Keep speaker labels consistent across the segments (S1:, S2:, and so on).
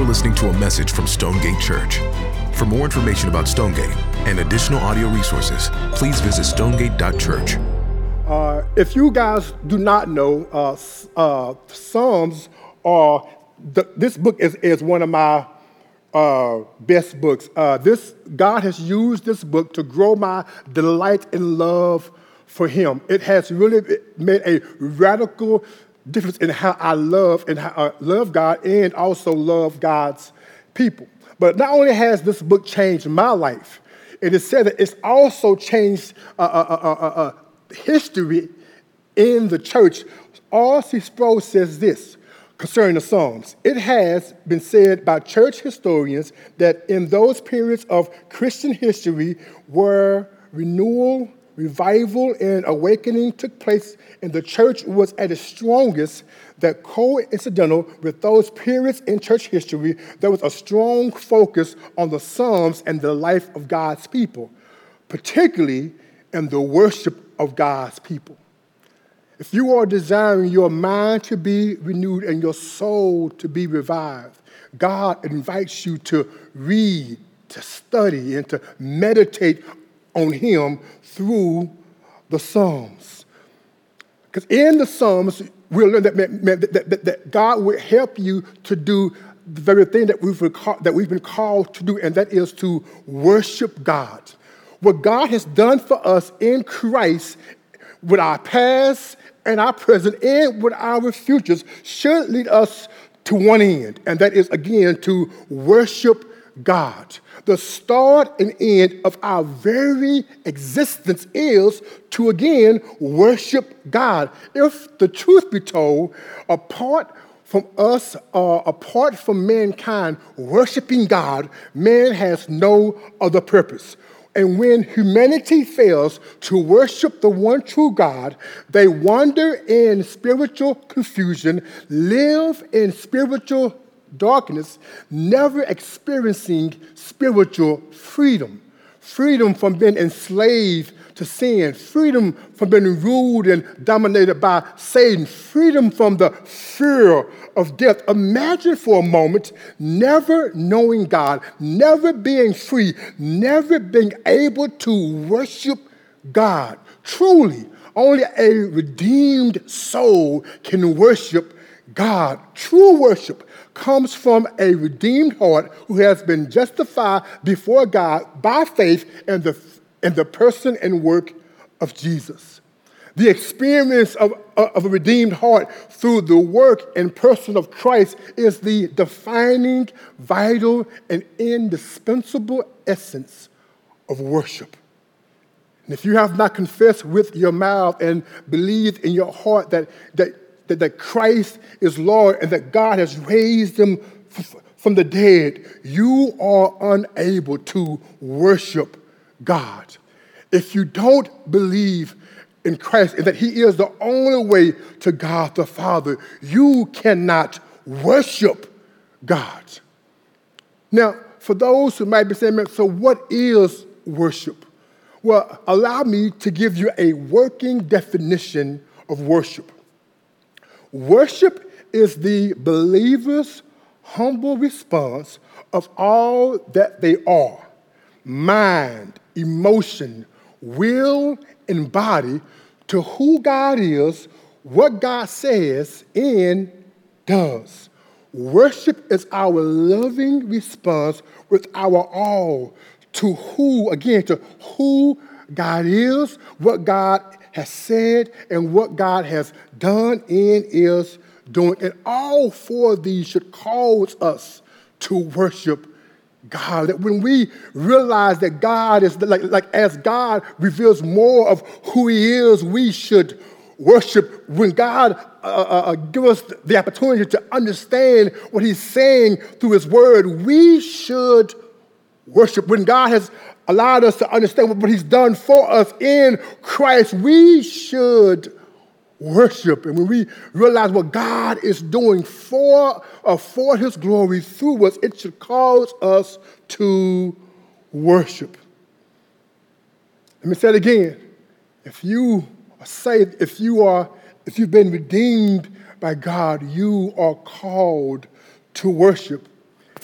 S1: You're listening to a message from Stonegate Church. For more information about Stonegate and additional audio resources, please visit stonegate.church.
S2: Uh, if you guys do not know, uh, uh, Psalms are, this book is, is one of my uh, best books. Uh, this, God has used this book to grow my delight and love for Him. It has really made a radical difference in how I love and how, I love God and also love God's people. But not only has this book changed my life, it is said that it's also changed uh, uh, uh, uh, uh history in the church. R.C. Sproul says this concerning the Psalms. It has been said by church historians that in those periods of Christian history were renewal revival and awakening took place and the church was at its strongest, that coincidental with those periods in church history, there was a strong focus on the Psalms and the life of God's people, particularly in the worship of God's people. If you are desiring your mind to be renewed and your soul to be revived, God invites you to read, to study, and to meditate on Him through the Psalms. Because in the Psalms, we'll learn that, that, that, that, God will help you to do the very thing that we've, that we've been called to do, and that is to worship God. What God has done for us in Christ with our past and our present and with our futures should lead us to one end, and that is again to worship God. The start and end of our very existence is to again worship God. If the truth be told, apart from us, uh, apart from mankind worshiping God, man has no other purpose. And when humanity fails to worship the one true God, they wander in spiritual confusion, live in spiritual darkness, never experiencing spiritual freedom. Freedom from being enslaved to sin, freedom from being ruled and dominated by Satan, freedom from the fear of death. Imagine for a moment never knowing God, never being free, never being able to worship God. Truly, only a redeemed soul can worship God. True worship comes from a redeemed heart who has been justified before God by faith in the, in the person and work of Jesus. The experience of, of a redeemed heart through the work and person of Christ is the defining, vital, and indispensable essence of worship. And if you have not confessed with your mouth and believed in your heart that, that that, that Christ is Lord and that God has raised him from the dead, you are unable to worship God. If you don't believe in Christ and that He is the only way to God the Father, you cannot worship God. Now, for those who might be saying, so what is worship? Well, allow me to give you a working definition of worship. Worship is the believer's humble response of all that they are mind, emotion, will, and body to who God is, what God says, and does. Worship is our loving response with our all to who, again, to who God is, what God has said and what God has done and is doing. And all four of these should cause us to worship God. That when we realize that God is, like, like as God reveals more of who He is, we should worship. When God uh, uh, uh give us the opportunity to understand what He's saying through His Word, we should worship. When God has allowed us to understand what He's done for us in Christ, we should worship. And when we realize what God is doing for, uh, for His glory through us, it should cause us to worship. Let me say it again. If you are saved, if you are, if you've been redeemed by God, you are called to worship.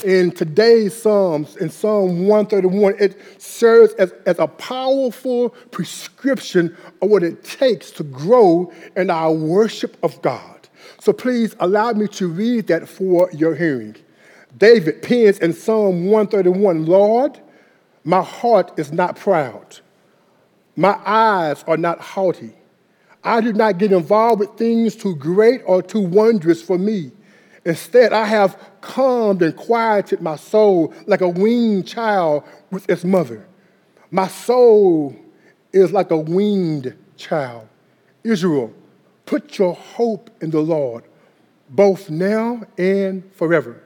S2: In today's Psalms, in Psalm 131, it serves as, as a powerful prescription of what it takes to grow in our worship of God. So please allow me to read that for your hearing. David pens in Psalm 131 Lord, my heart is not proud, my eyes are not haughty. I do not get involved with things too great or too wondrous for me. Instead, I have calmed and quieted my soul like a weaned child with its mother. My soul is like a weaned child. Israel, put your hope in the Lord, both now and forever.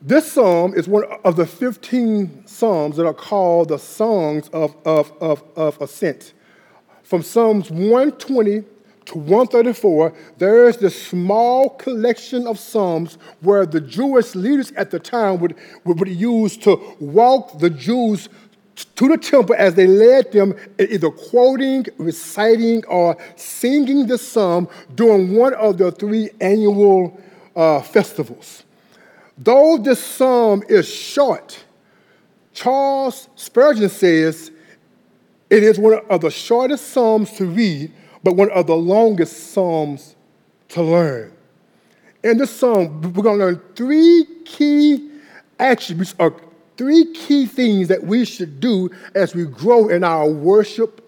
S2: This psalm is one of the 15 psalms that are called the songs of, of, of, of ascent. From Psalms 120 to 134, there is this small collection of Psalms where the Jewish leaders at the time would, would, would use to walk the Jews to the temple as they led them either quoting, reciting, or singing the psalm during one of the three annual uh, festivals. Though this psalm is short, Charles Spurgeon says it is one of the shortest psalms to read but one of the longest psalms to learn. In this psalm, we're going to learn three key attributes or three key things that we should do as we grow in our worship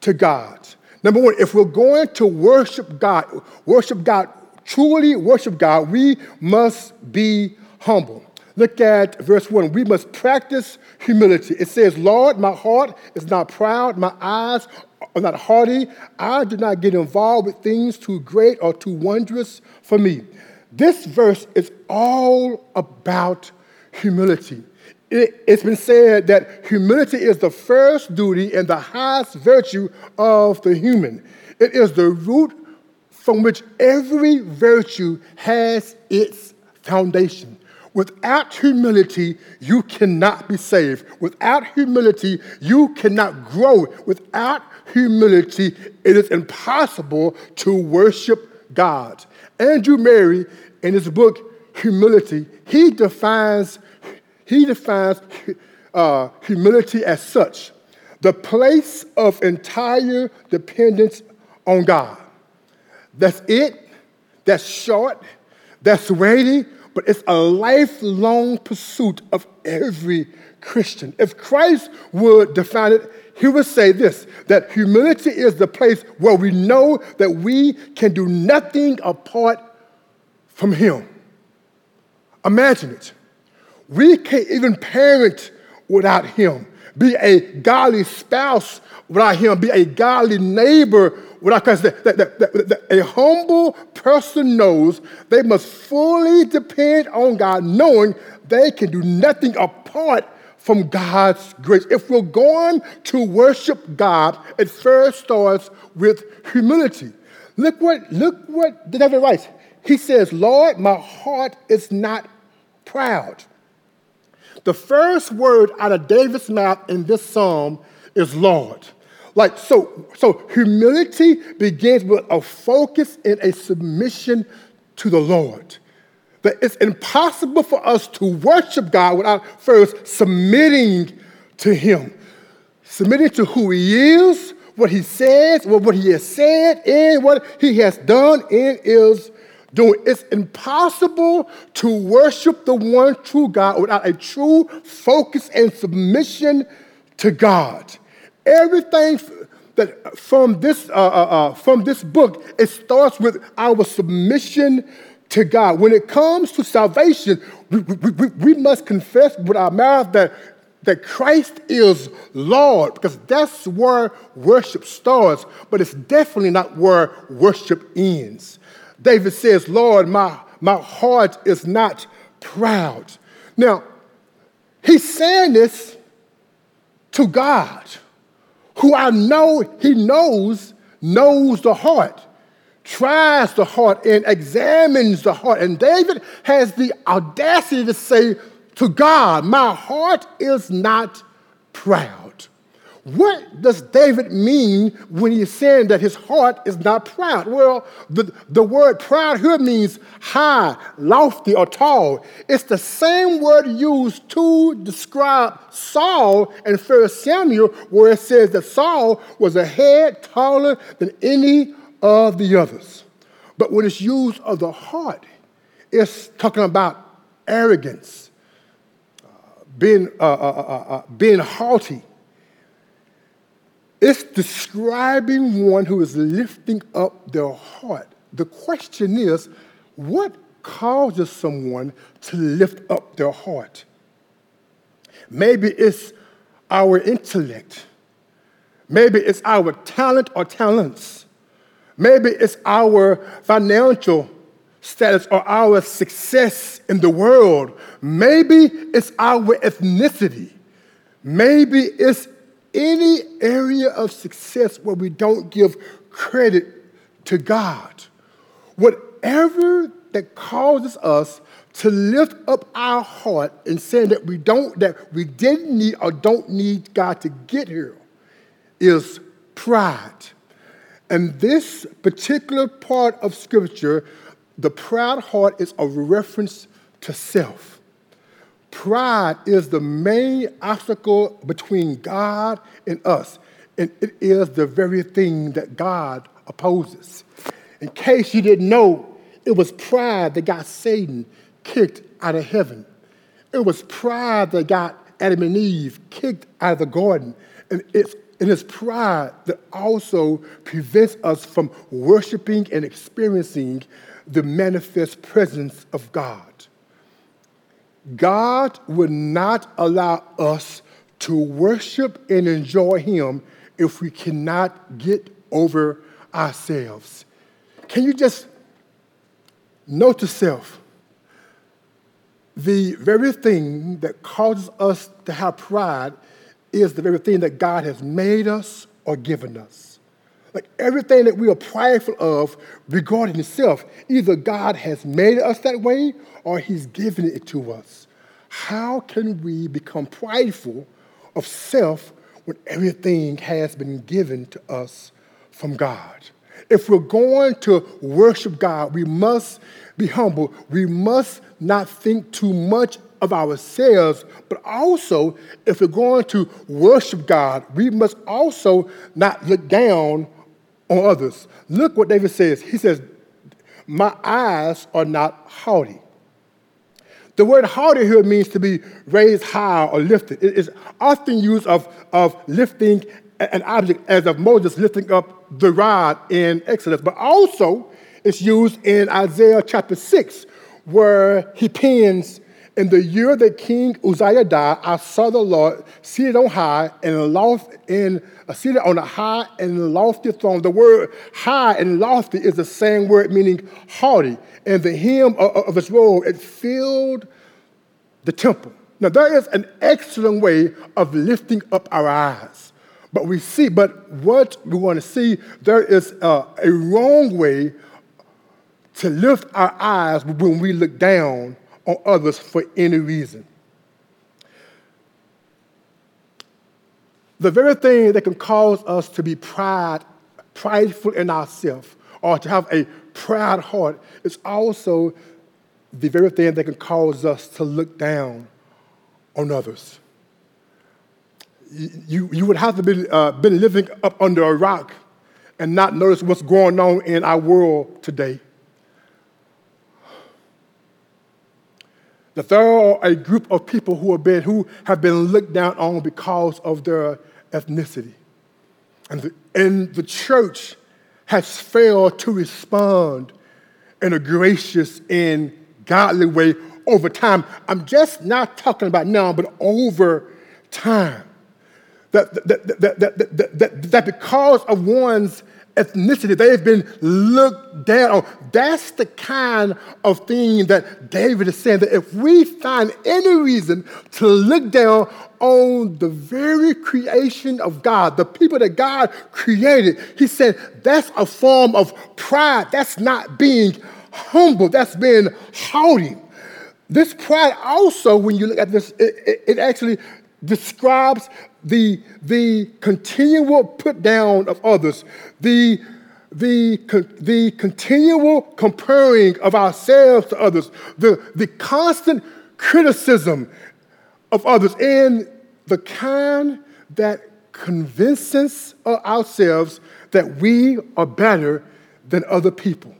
S2: to God. Number one, if we're going to worship God, worship God, truly worship God, we must be humble. Look at verse 1. We must practice humility. It says, Lord, my heart is not proud, my eyes are not haughty. I do not get involved with things too great or too wondrous for me. This verse is all about humility. It, has been said that humility is the first duty and the highest virtue of the human. It is the root from which every virtue has its foundation. Without humility, you cannot be saved. Without humility, you cannot grow. Without humility, it is impossible to worship God. Andrew Murray, in his book Humility, he defines, he defines uh, humility as such the place of entire dependence on God. That's it. That's short. That's weighty but it's a lifelong pursuit of every Christian. If Christ would define it, he would say this that humility is the place where we know that we can do nothing apart from Him. Imagine it. We can't even parent without Him, be a godly spouse without Him, be a godly neighbor without Christ. That, that, that, that, a humble person knows they must fully depend on God, knowing they can do nothing apart from God's grace. If we're going to worship God, it first starts with humility. Look what, look what David writes. He says, Lord, my heart is not proud. The first word out of David's mouth in this psalm is Lord. Like, so, so humility begins with a focus and a submission to the Lord. That it's impossible for us to worship God without first submitting to Him, submitting to who He is, what He says, what He has said, and what He has done and is doing. It's impossible to worship the one true God without a true focus and submission to God. Everything that from this, uh, uh, uh, from this book, it starts with our submission to God. When it comes to salvation, we, we, we must confess with our mouth that, that Christ is Lord, because that's where worship starts, but it's definitely not where worship ends. David says, Lord, my, my heart is not proud. Now, he's saying this to God who I know he knows, knows the heart, tries the heart, and examines the heart. And David has the audacity to say to God, My heart is not proud. What does David mean when he's saying that his heart is not proud? Well, the, the word proud here means high, lofty, or tall. It's the same word used to describe Saul in 1 Samuel, where it says that Saul was a head taller than any of the others. But when it's used of the heart, it's talking about arrogance, uh, being, uh, uh, uh, uh being haughty it's describing one who is lifting up their heart. The question is, what causes someone to lift up their heart? Maybe it's our intellect. Maybe it's our talent or talents. Maybe it's our financial status or our success in the world. Maybe it's our ethnicity. Maybe it's any area of success where we don't give credit to God. Whatever that causes us to lift up our heart and saying that we don't, that we didn't need or don't need God to get here is pride. And this particular part of scripture, the proud heart is a reference to self. Pride is the main obstacle between God and us, and it is the very thing that God opposes. In case you didn't know, it was pride that got Satan kicked out of heaven. It was pride that got Adam and Eve kicked out of the garden. And it's, and it's pride that also prevents us from worshiping and experiencing the manifest presence of God. God would not allow us to worship and enjoy Him if we cannot get over ourselves. Can you just note to self the very thing that causes us to have pride is the very thing that God has made us or given us. Like everything that we are prideful of regarding itself, either God has made us that way or He's given it to us. How can we become prideful of self when everything has been given to us from God? If we're going to worship God, we must be humble. We must not think too much of ourselves, but also, if we're going to worship God, we must also not look down on others. Look what David says. He says, My eyes are not haughty. The word haughty here means to be raised high or lifted. It is often used of, of lifting an object as of Moses lifting up the rod in Exodus, but also it's used in Isaiah chapter 6, where he pens, In the year that King Uzziah died, I saw the Lord seated on high and loft in uh, seated on a high and lofty throne. The word high and lofty is the same word meaning haughty and the hem of, of his robe, it filled the temple. Now, there is an excellent way of lifting up our eyes. But we see, but what we want to see, there is a, a wrong way to lift our eyes when we look down on others for any reason. The very thing that can cause us to be pride, prideful in ourselves, or to have a proud heart is also the very thing that can cause us to look down on others. You, you would have to be uh, been living up under a rock and not notice what's going on in our world today. That there are a group of people who have been, who have been looked down on because of their ethnicity. And the, and the church has failed to respond in a gracious and godly way over time. I'm just not talking about now, but over time. That, that, that, that, that, that, that because of one's ethnicity, they've been looked down on. That's the kind of thing that David is saying that if we find any reason to look down on the very creation of God, the people that God created, he said that's a form of pride. That's not being humble, that's being haughty. This pride also, when you look at this, it, it, it actually describes the, the continual put down of others, the, the, the continual comparing of ourselves to others, the, the constant criticism of others, and the kind that convinces ourselves that we are better than other people.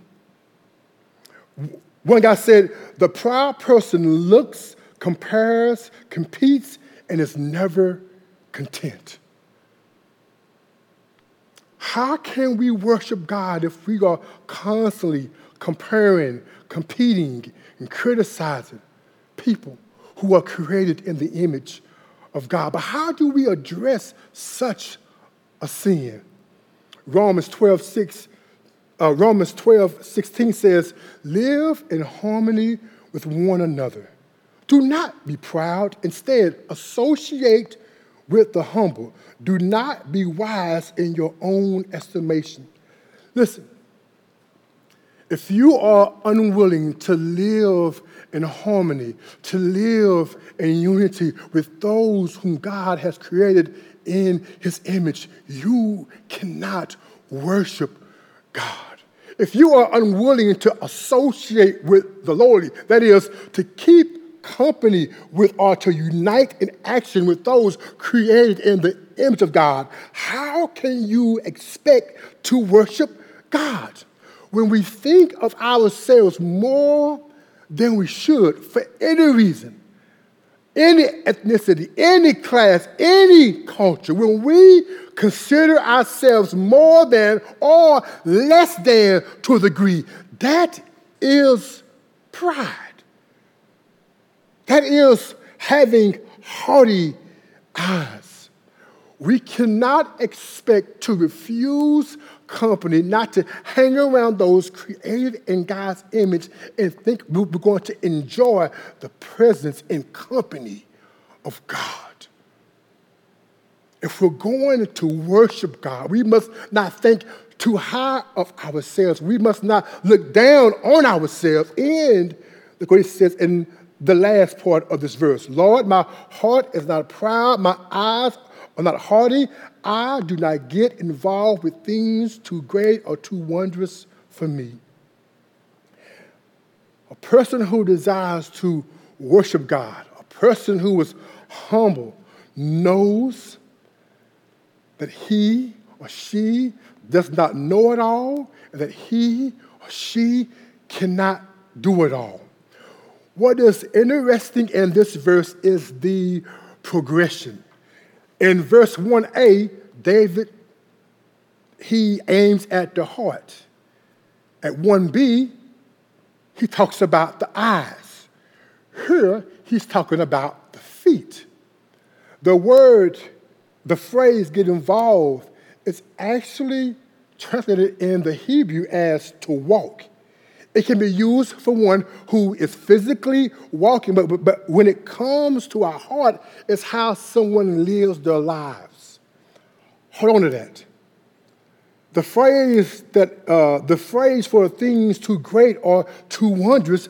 S2: One guy said, the proud person looks, compares, competes, and is never content. How can we worship God if we are constantly comparing, competing, and criticizing people who are created in the image of God? But how do we address such a sin? Romans 12, 6, uh, Romans 12, 16 says, Live in harmony with one another. Do not be proud. Instead, associate with the humble. Do not be wise in your own estimation. Listen, if you are unwilling to live in harmony, to live in unity with those whom God has created in his image, you cannot worship God. If you are unwilling to associate with the lowly, that is, to keep company with or to unite in action with those created in the image of God, how can you expect to worship God? When we think of ourselves more than we should for any reason, any ethnicity, any class, any culture, when we consider ourselves more than or less than to a degree, that is pride. That is having haughty eyes. We cannot expect to refuse company, not to hang around those created in God's image and think we're going to enjoy the presence and company of God. If we're going to worship God, we must not think too high of ourselves. We must not look down on ourselves. And the it says in the last part of this verse. Lord, my heart is not proud, my eyes are not haughty. I do not get involved with things too great or too wondrous for me. A person who desires to worship God, a person who is humble, knows that he or she does not know it all, and that he or she cannot do it all. What is interesting in this verse is the progression. In verse 1a, David, he aims at the heart. At 1b, he talks about the eyes. Here, he's talking about the feet. The word, the phrase get involved is actually translated in the Hebrew as to walk. It can be used for one who is physically walking, but, but, but when it comes to our heart, it's how someone lives their lives. Hold on to that. The phrase that uh, the phrase for things too great or too wondrous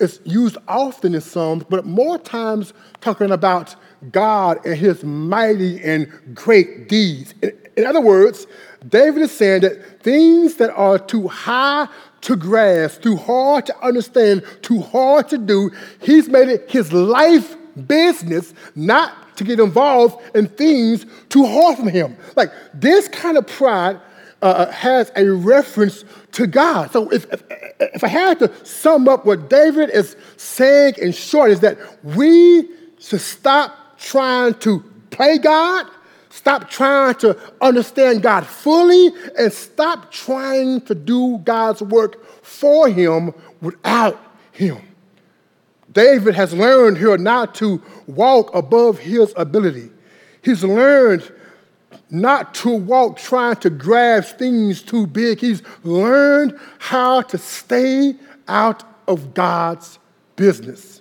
S2: is used often in Psalms, but more times talking about God and his mighty and great deeds. In, other words, David is saying that things that are too high to grasp, too hard to understand, too hard to do, he's made it his life business not to get involved in things too hard for him. Like this kind of pride uh, has a reference to God. So if, if, if I had to sum up what David is saying in short, is that we should stop trying to play God Stop trying to understand God fully and stop trying to do God's work for Him without Him. David has learned here not to walk above his ability. He's learned not to walk trying to grasp things too big. He's learned how to stay out of God's business.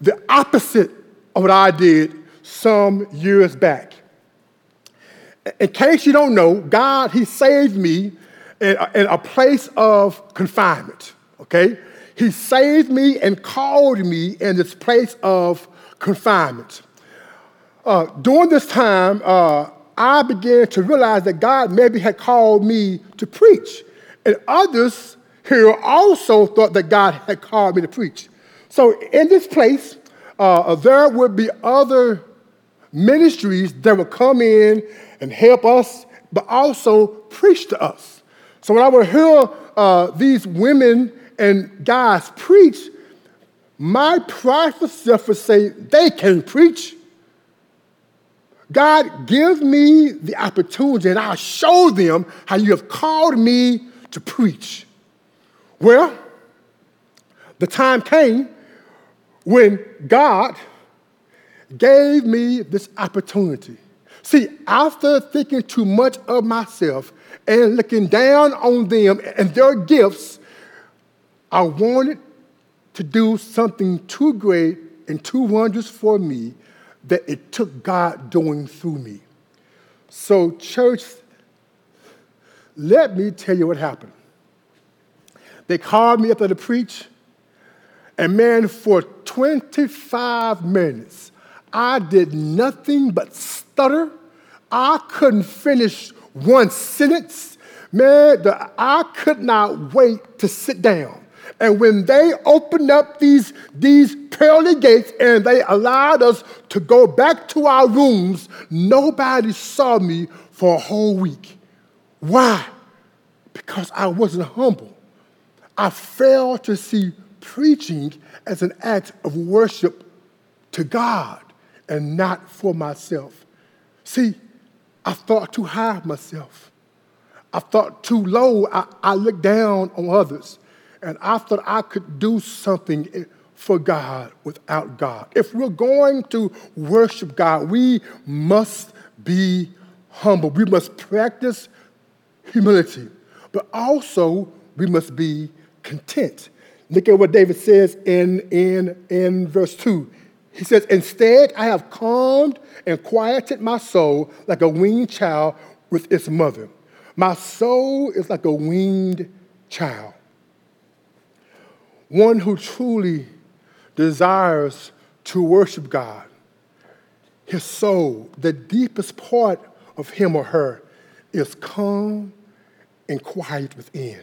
S2: The opposite of what I did some years back. In case you don't know, God, He saved me in a, in a place of confinement, okay? He saved me and called me in this place of confinement. uh, during this time, uh, I began to realize that God maybe had called me to preach. And others here also thought that God had called me to preach. So in this place, uh, there would be other ministries that would come in and help us, but also preach to us. So when I would hear uh, these women and guys preach, my prideful self would say, they can preach. God, give me the opportunity and I'll show them how you have called me to preach. Well, the time came when God gave me this opportunity. See, after thinking too much of myself and looking down on them and their gifts, I wanted to do something too great and too wondrous for me that it took God doing through me. So, church, let me tell you what happened. They called me up to preach, and man, for 25 minutes, I did nothing but stutter. I couldn't finish one sentence. Man, the, I could not wait to sit down. And when they opened up these, these pearly gates and they allowed us to go back to our rooms, nobody saw me for a whole week. Why? Because I wasn't humble. I failed to see preaching as an act of worship to God and not for myself. See, I thought too high of myself. I thought too low. I, I looked down on others. And I thought I could do something for God without God. If we're going to worship God, we must be humble. We must practice humility, but also we must be content. Look at what David says in, in, in verse 2. He says, Instead, I have calmed and quieted my soul like a weaned child with its mother. My soul is like a weaned child. One who truly desires to worship God, his soul, the deepest part of him or her, is calm and quiet within.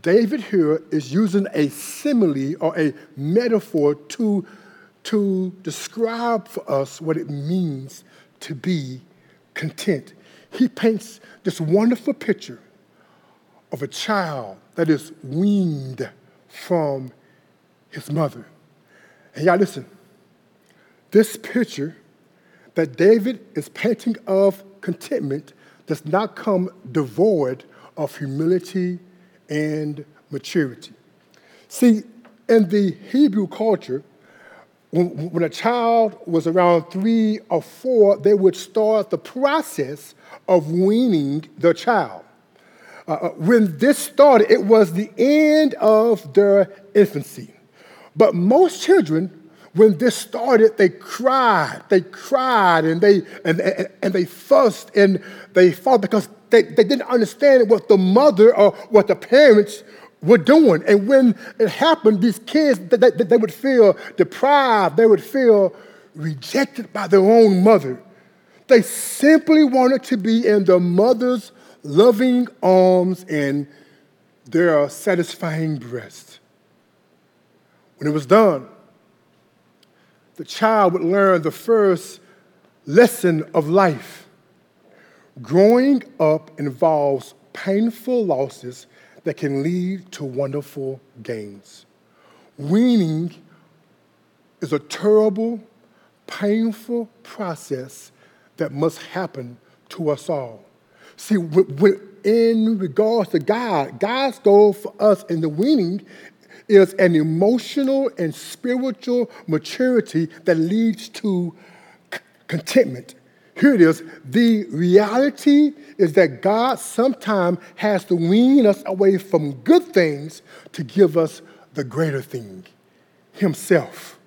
S2: David here is using a simile or a metaphor to, to describe for us what it means to be content. He paints this wonderful picture of a child that is weaned from his mother. And y'all listen, this picture that David is painting of contentment does not come devoid of humility and maturity. See, in the Hebrew culture, when, a child was around three or four, they would start the process of weaning the child. Uh, uh, when this started, it was the end of their infancy. But most children, when this started, they cried, they cried, and they and, and, and they fussed and they fought because they, they didn't understand what the mother or what the parents were doing. And when it happened, these kids they, they, they would feel deprived, they would feel rejected by their own mother. They simply wanted to be in their mother's loving arms and their satisfying breast. When it was done, the child would learn the first lesson of life. Growing up involves painful losses that can lead to wonderful gains. Weaning is a terrible, painful process that must happen to us all. See, in regards to God, God's goal for us in the weaning is an emotional and spiritual maturity that leads to contentment. Here it is. The reality is that God sometimes has to wean us away from good things to give us the greater thing Himself.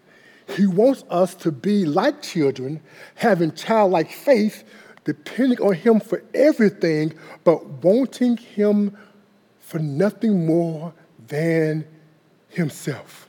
S2: He wants us to be like children, having childlike faith depending on Him for everything, but wanting Him for nothing more than Himself.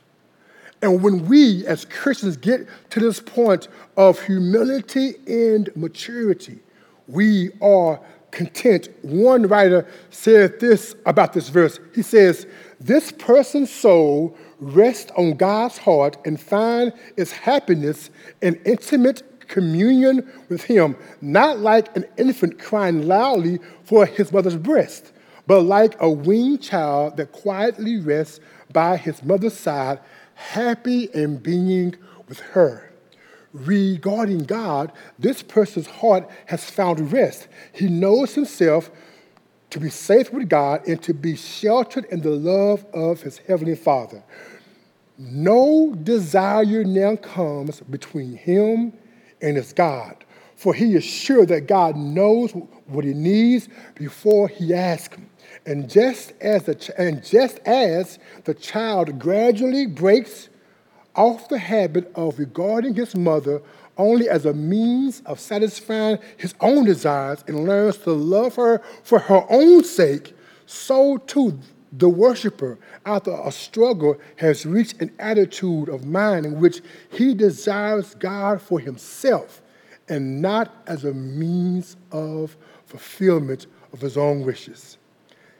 S2: And when we as Christians get to this point of humility and maturity, we are content. One writer said this about this verse. He says, This person's soul rests on God's heart and finds its happiness in intimate communion with Him, not like an infant crying loudly for his mother's breast, but like a weaned child that quietly rests by his mother's side, happy in being with her. Regarding God, this person's heart has found rest. He knows himself to be safe with God and to be sheltered in the love of his heavenly Father. No desire now comes between him and his God, for he is sure that God knows what he needs before he asks him. And just as the, and just as the child gradually breaks off the habit of regarding his mother only as a means of satisfying his own desires and learns to love her for her own sake, so too the worshiper, after a struggle, has reached an attitude of mind in which he desires God for himself and not as a means of fulfillment of his own wishes.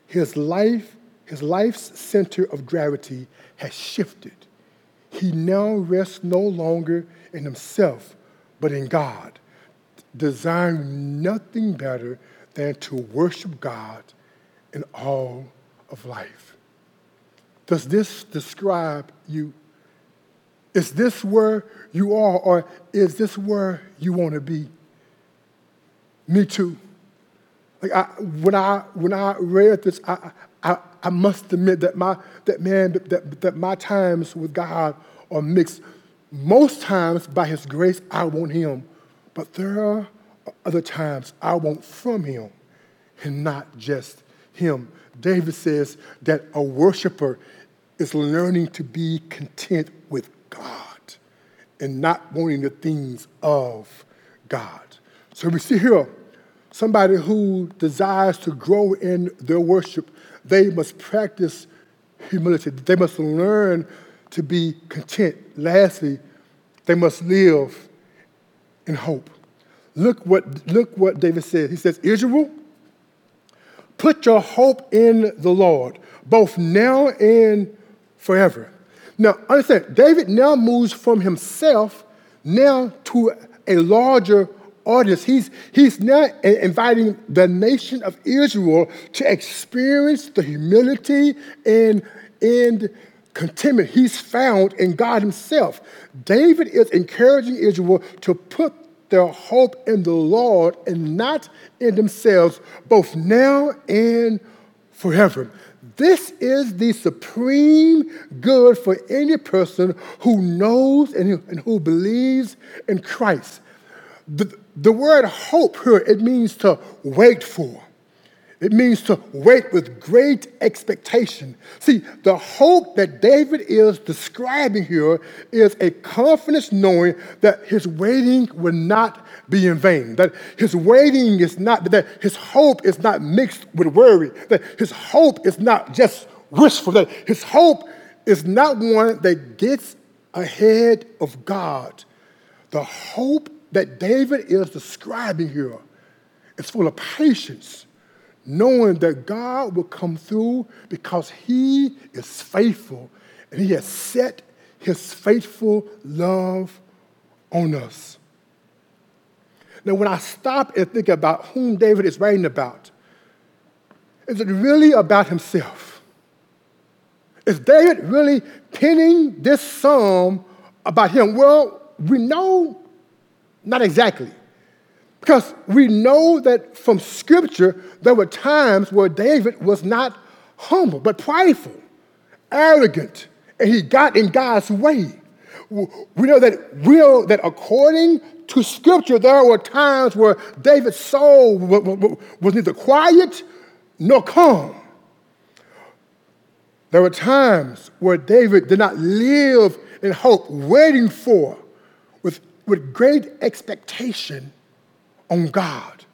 S2: His life, his life's center of gravity has shifted. He now rests no longer in himself, but in God, desiring nothing better than to worship God in all of life. Does this describe you? Is this where you are, or is this where you want to be? Me too. Like I, when I when I read this, I, I, I must admit that my that man that, that my times with God are mixed. Most times by His grace, I want Him, but there are other times I want from Him, and not just Him. David says that a worshiper is learning to be content with God and not wanting the things of God. So we see here somebody who desires to grow in their worship, they must practice humility. They must learn to be content. Lastly, they must live in hope. Look what, look what David says. He says, Israel, put your hope in the Lord, both now and forever. Now, understand, David now moves from himself now to a larger audience. He's, he's now inviting the nation of Israel to experience the humility and, and contentment he's found in God himself. David is encouraging Israel to put their hope in the Lord and not in themselves, both now and forever. This is the supreme good for any person who knows and who, believes in Christ. The, the word hope here, it means to wait for. It means to wait with great expectation. See, the hope that David is describing here is a confidence knowing that his waiting will not be in vain, that his waiting is not, that his hope is not mixed with worry, that his hope is not just wishful, that his hope is not one that gets ahead of God. The hope that David is describing here is full of patience, knowing that God will come through because he is faithful and he has set his faithful love on us. Now, when I stop and think about whom David is writing about, is it really about himself? Is David really penning this psalm about him? Well, we know not exactly. Because we know that from Scripture, there were times where David was not humble, but prideful, arrogant, and he got in God's way. We know that, we know that according to Scripture, there were times where David's soul was neither quiet nor calm. There were times where David did not live in hope, waiting for with great expectation on God.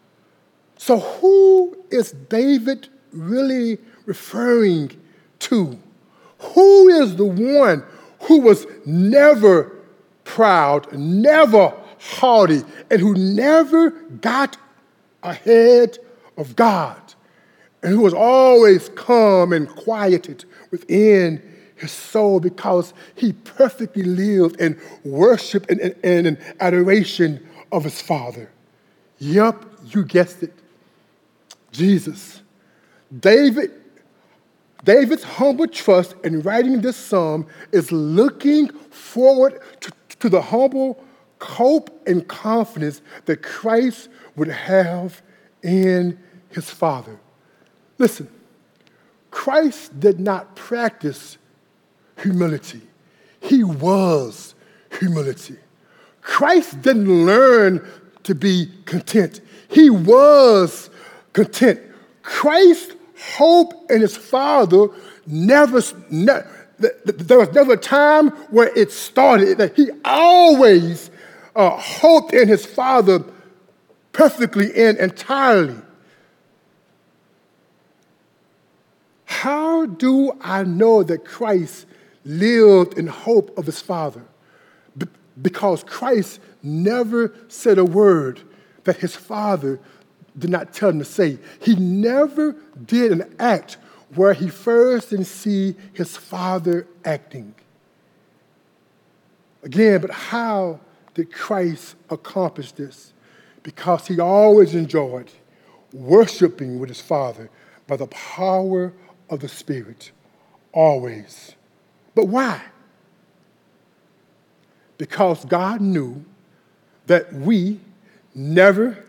S2: So, who is David really referring to? Who is the one who was never proud, never haughty, and who never got ahead of God, and who was always calm and quieted within his soul because he perfectly lived in worship and, and, and in adoration of his Father. Yup, you guessed it. Jesus. David, David's humble trust in writing this psalm is looking forward to, to the humble hope and confidence that Christ would have in his Father. Listen, Christ did not practice humility, he was humility. Christ didn't learn to be content, he was content. Christ's hope in his Father never, ne- there was never a time where it started, that he always uh, hoped in his Father perfectly and entirely. How do I know that Christ lived in hope of his Father? Be- because Christ never said a word that his Father did not tell him to say. He never did an act where he first didn't see his Father acting. Again, but how did Christ accomplish this? Because he always enjoyed worshiping with his Father by the power of the Spirit. Always. But why? Because God knew that we never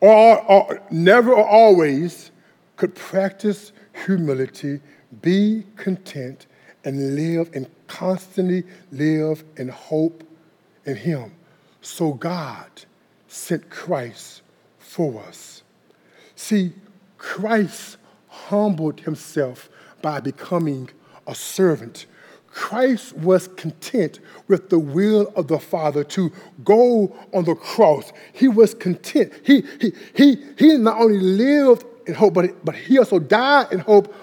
S2: or, or never or always could practice humility, be content, and live and constantly live in hope in Him. So God sent Christ for us. See, Christ humbled himself by becoming a servant. Christ was content with the will of the Father to go on the cross. He was content. He, he, he, he not only lived in hope, but, but he also died in hope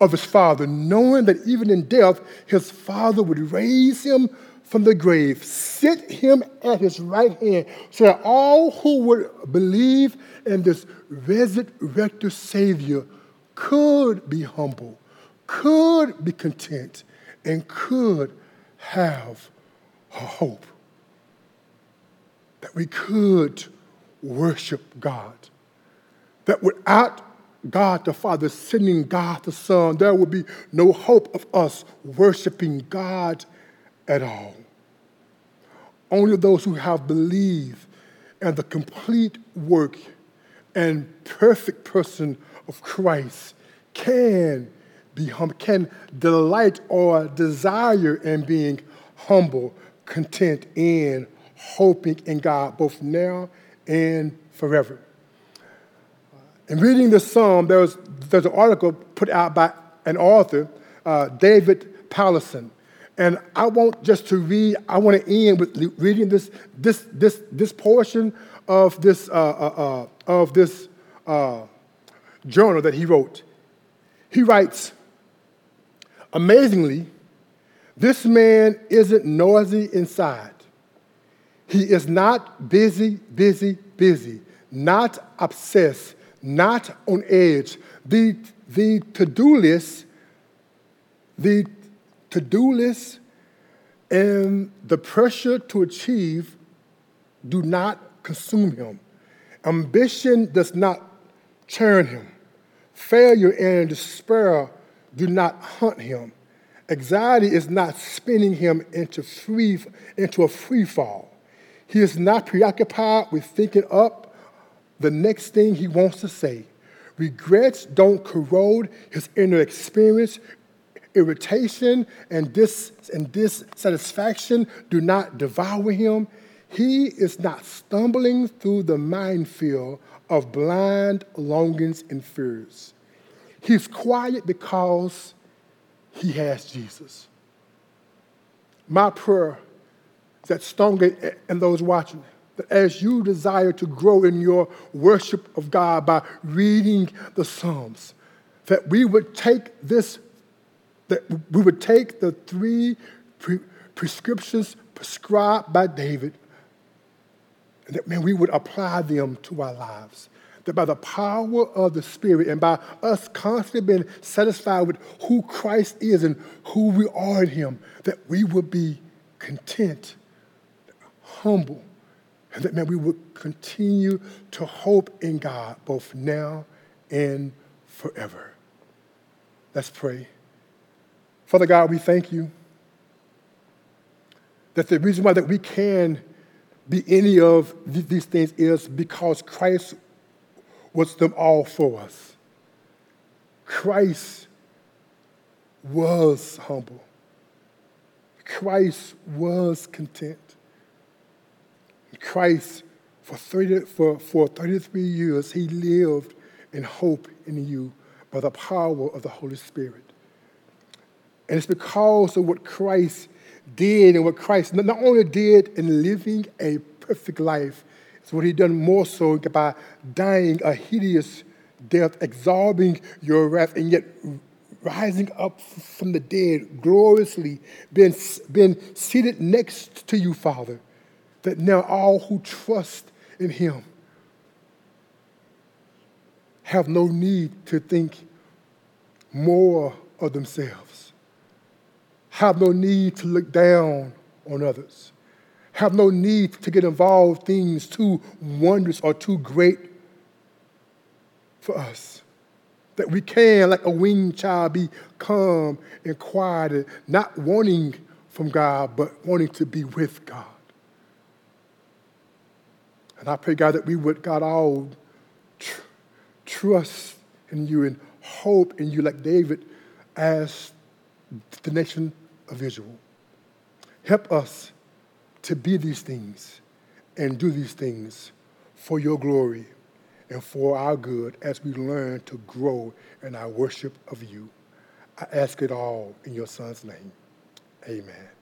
S2: of his Father, knowing that even in death, his Father would raise him from the grave, sit him at his right hand, so that all who would believe in this resurrected Savior could be humble, could be content, and could have a hope. That we could worship God. That without God the Father sending God the Son, there would be no hope of us worshiping God at all. Only those who have believed in the complete work and perfect person of Christ can be hum- can delight or desire in being humble, content, and hoping in God both now and forever. In reading this psalm, there was, there's an article put out by an author, uh, David Powlison. And I want just to read, I want to end with reading this, this, this, this portion of this, uh, uh, uh, of this uh, journal that he wrote. He writes, Amazingly, this man isn't noisy inside. He is not busy, busy, busy, not obsessed, not on edge. The, the to do list, the to do list and the pressure to achieve do not consume him. Ambition does not churn him. Failure and despair do not hunt him. Anxiety is not spinning him into, free, into a free fall. He is not preoccupied with thinking up the next thing he wants to say. Regrets don't corrode his inner experience. Irritation and, dis, and dissatisfaction do not devour him. He is not stumbling through the minefield of blind longings and fears. He's quiet because he has Jesus. My prayer is that Stonegate and those watching, that as you desire to grow in your worship of God by reading the Psalms, that we would take this, that we would take the three pre- prescriptions prescribed by David, and that, man, we would apply them to our lives. That by the power of the Spirit and by us constantly being satisfied with who Christ is and who we are in Him, that we would be content, humble, and that, man, we would continue to hope in God both now and forever. Let's pray. Father God, we thank you that the reason why that we can be any of these things is because Christ was them all for us. Christ was humble. Christ was content. Christ, for, 30, for, for 33 years, he lived in hope in you by the power of the Holy Spirit. And it's because of what Christ did and what Christ not only did in living a perfect life, it's what he done more so by dying a hideous death, absorbing your wrath, and yet rising up from the dead gloriously, being, being seated next to you, Father, that now all who trust in him have no need to think more of themselves, have no need to look down on others, have no need to get involved things too wondrous or too great for us. That we can, like a winged child, be calm and quiet, not wanting from God, but wanting to be with God. And I pray, God, that we would, God, all tr- trust in you and hope in you, like David asked the nation of Israel. Help us to be these things and do these things for your glory and for our good as we learn to grow in our worship of you. I ask it all in your son's name. Amen.